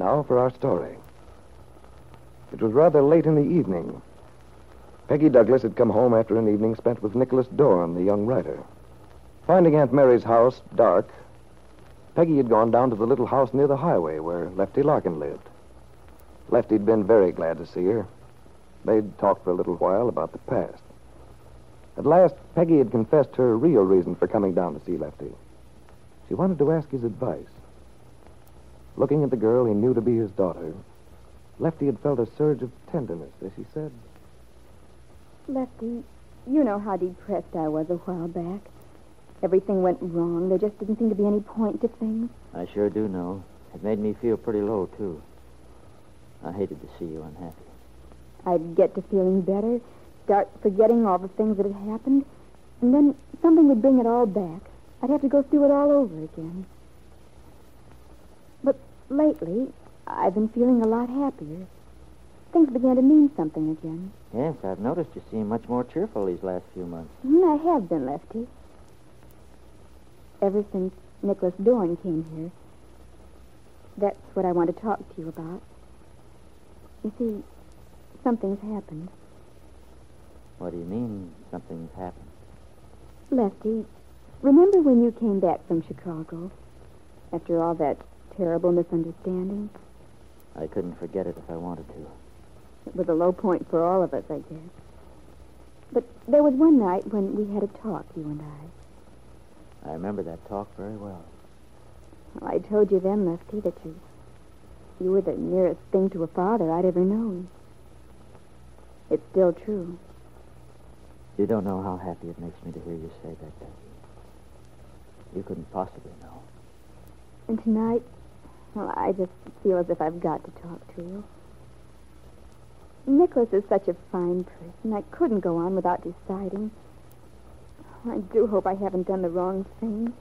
Now for our story. It was rather late in the evening. Peggy Douglas had come home after an evening spent with Nicholas Dorn, the young writer. Finding Aunt Mary's house dark, Peggy had gone down to the little house near the highway where Lefty Larkin lived. Lefty'd been very glad to see her. They'd talked for a little while about the past. At last, Peggy had confessed her real reason for coming down to see Lefty. She wanted to ask his advice. Looking at the girl he knew to be his daughter, Lefty had felt a surge of tenderness as he said, Lefty, you know how depressed I was a while back. Everything went wrong. There just didn't seem to be any point to things. I sure do know. It made me feel pretty low, too. I hated to see you unhappy. I'd get to feeling better, start forgetting all the things that had happened, and then something would bring it all back. I'd have to go through it all over again. Lately, I've been feeling a lot happier. Things began to mean something again. Yes, I've noticed you seem much more cheerful these last few months. Mm, I have been, Lefty. Ever since Nicholas Dorn came here. That's what I want to talk to you about. You see, something's happened. What do you mean something's happened? Lefty, remember when you came back from Chicago after all that terrible misunderstanding? I couldn't forget it if I wanted to. It was a low point for all of us, I guess. But there was one night when we had a talk, you and I. I remember that talk very well. Well, I told you then, Lefty, that you you were the nearest thing to a father I'd ever known. It's still true. You don't know how happy it makes me to hear you say that, Peggy. You couldn't possibly know. And tonight, well, I just feel as if I've got to talk to you. Nicholas is such a fine person. I couldn't go on without deciding. I do hope I haven't done the wrong thing.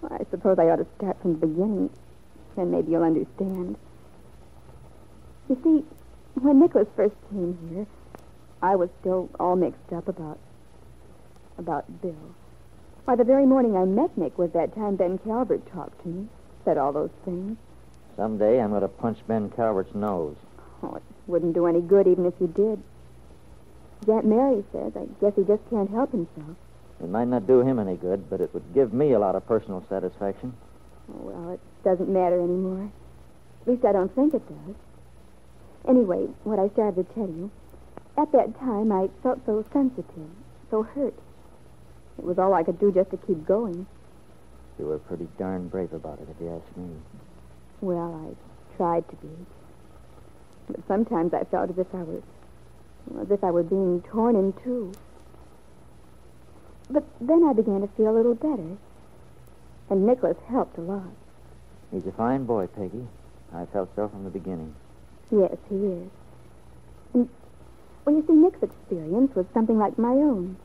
Well, I suppose I ought to start from the beginning. Then maybe you'll understand. You see, when Nicholas first came here, I was still all mixed up about about Bill. Why, the very morning I met Nick was that time Ben Calvert talked to me, said all those things. Someday I'm going to punch Ben Calvert's nose. Oh, it wouldn't do any good even if you did. As Aunt Mary says, I guess he just can't help himself. It might not do him any good, but it would give me a lot of personal satisfaction. Oh, well, it doesn't matter anymore. At least I don't think it does. Anyway, what I started to tell you, at that time I felt so sensitive, so hurt. It was all I could do just to keep going. You were pretty darn brave about it, if you ask me. Well, I tried to be. But sometimes I felt as if I was, as if I were being torn in two. But then I began to feel a little better. And Nicholas helped a lot. He's a fine boy, Peggy. I felt so from the beginning. Yes, he is. And, well, you see, Nick's experience was something like my own.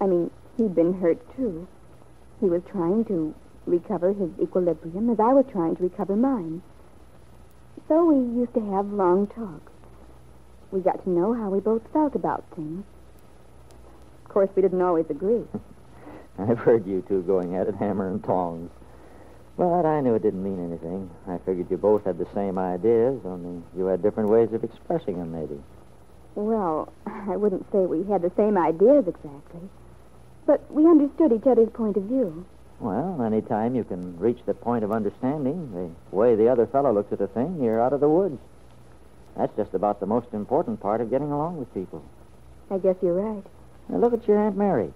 I mean, he'd been hurt, too. He was trying to recover his equilibrium as I was trying to recover mine. So we used to have long talks. We got to know how we both felt about things. Of course, we didn't always agree. I've heard you two going at it hammer and tongs. But I knew it didn't mean anything. I figured you both had the same ideas, only you had different ways of expressing them, maybe. Well, I wouldn't say we had the same ideas exactly. But we understood each other's point of view. Well, any time you can reach the point of understanding the way the other fellow looks at a thing, you're out of the woods. That's just about the most important part of getting along with people. I guess you're right. Now look at your Aunt Mary.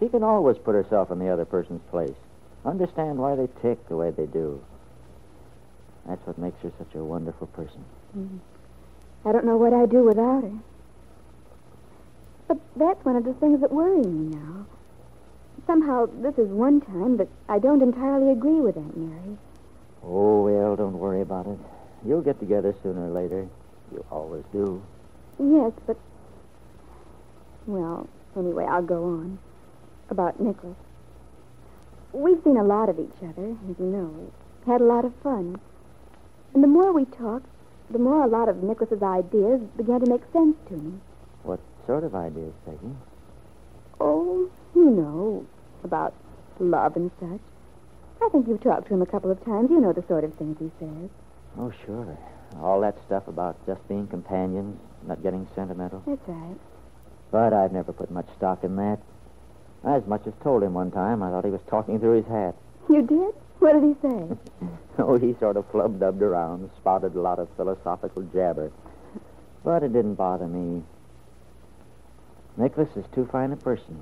She can always put herself in the other person's place. Understand why they tick the way they do. That's what makes her such a wonderful person. Mm. I don't know what I'd do without her. But that's one of the things that worry me now. Somehow, this is one time that I don't entirely agree with Aunt Mary. Oh, well, don't worry about it. You'll get together sooner or later. You always do. Yes, but. Well, anyway, I'll go on. About Nicholas. We've seen a lot of each other, as you know. Had a lot of fun. And the more we talked, the more a lot of Nicholas's ideas began to make sense to me. What sort of ideas, Peggy? Oh, you know, about love and such. I think you've talked to him a couple of times. You know the sort of things he says. Oh, sure. All that stuff about just being companions, not getting sentimental. That's right. But I've never put much stock in that. I as much as told him one time I thought he was talking through his hat. You did? What did he say? Oh, he sort of flub-dubbed around, spouted a lot of philosophical jabber. But it didn't bother me. Nicholas is too fine a person,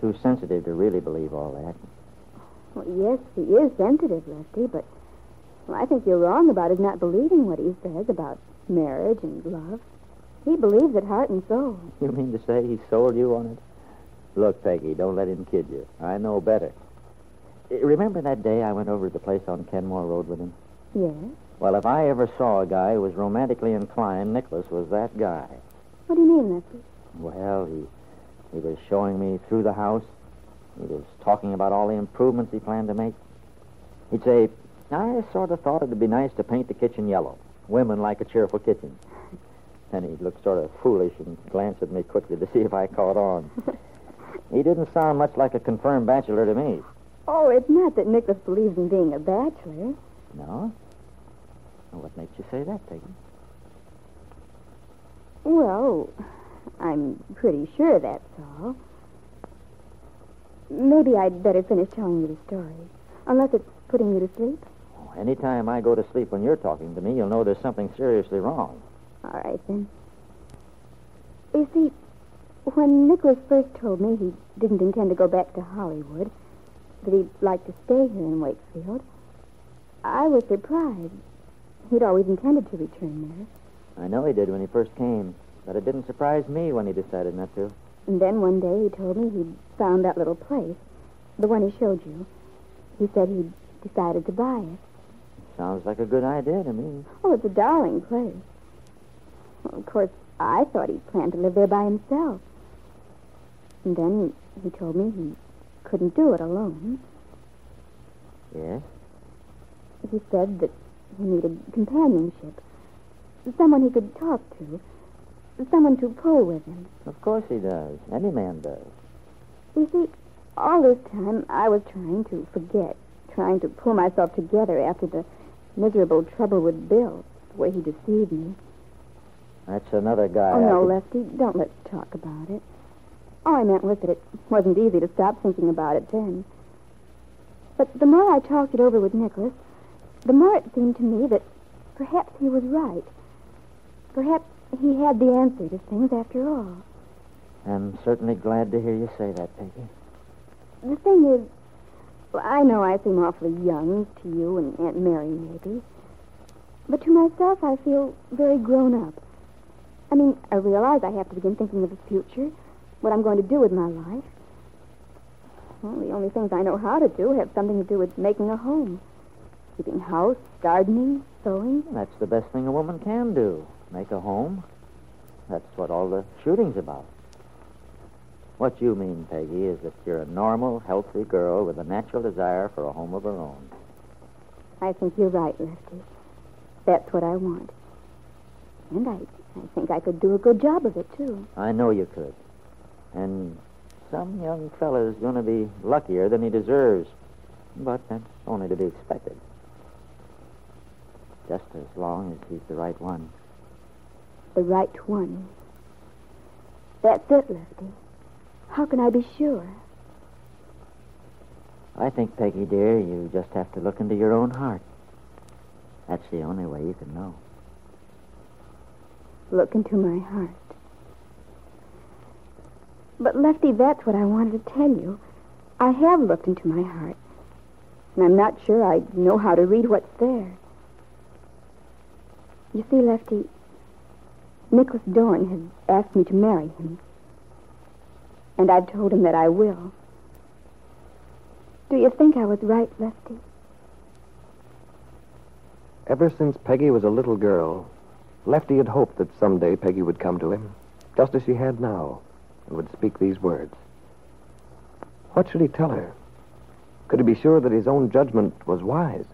too sensitive to really believe all that. well, yes, he is sensitive, Lefty, but well, I think you're wrong about his not believing what he says about marriage and love. He believes it heart and soul. You mean to say he sold you on it? Look, Peggy, don't let him kid you. I know better. Eh, Remember that day I went over to the place on Kenmore Road with him? Yes? Well, if I ever saw a guy who was romantically inclined, Nicholas was that guy. What do you mean, Lefty? Well, he he was showing me through the house. He was talking about all the improvements he planned to make. He'd say, I sort of thought it'd be nice to paint the kitchen yellow. Women like a cheerful kitchen. Then he'd look sort of foolish and glance at me quickly to see if I caught on. he didn't sound much like a confirmed bachelor to me. Oh, it's not that Nicholas believes in being a bachelor. No? Well, what makes you say that, Peggy? Well, I'm pretty sure that's all. Maybe I'd better finish telling you the story. Unless it's putting you to sleep. Oh, anytime I go to sleep when you're talking to me, you'll know there's something seriously wrong. All right, then. You see, when Nicholas first told me he didn't intend to go back to Hollywood, that he'd like to stay here in Wakefield, I was surprised. He'd always intended to return there. I know he did when he first came, but it didn't surprise me when he decided not to. And then one day he told me he'd found that little place, the one he showed you. He said he'd decided to buy it. Sounds like a good idea to me. Oh, it's a darling place. Well, of course, I thought he'd planned to live there by himself. And then he told me he couldn't do it alone. Yes? He said that he needed companionship. Someone he could talk to. Someone to pull with him. Of course he does. Any man does. You see, all this time I was trying to forget, trying to pull myself together after the miserable trouble with Bill, the way he deceived me. That's another guy. Oh, I no, could- Lefty, don't let's talk about it. All I meant was that it wasn't easy to stop thinking about it then. But the more I talked it over with Nicholas, the more it seemed to me that perhaps he was right. Perhaps he had the answer to things after all. I'm certainly glad to hear you say that, Peggy. The thing is, well, I know I seem awfully young to you and Aunt Mary, maybe. But to myself, I feel very grown up. I mean, I realize I have to begin thinking of the future, what I'm going to do with my life. Well, the only things I know how to do have something to do with making a home. Keeping house, gardening, sewing. That's the best thing a woman can do. Make a home. That's what all the shooting's about. What you mean, Peggy, is that you're a normal, healthy girl with a natural desire for a home of her own. I think you're right, Lefty. That's what I want. And I, I think I could do a good job of it, too. I know you could. And some young fellow's going to be luckier than he deserves. But that's only to be expected. Just as long as he's the right one. The right one. That's it, Lefty. How can I be sure? I think, Peggy, dear, you just have to look into your own heart. That's the only way you can know. Look into my heart. But, Lefty, that's what I wanted to tell you. I have looked into my heart. And I'm not sure I know how to read what's there. You see, Lefty, Nicholas Dorn has asked me to marry him. And I've told him that I will. Do you think I was right, Lefty? Ever since Peggy was a little girl, Lefty had hoped that someday Peggy would come to him, just as she had now, and would speak these words. What should he tell her? Could he be sure that his own judgment was wise?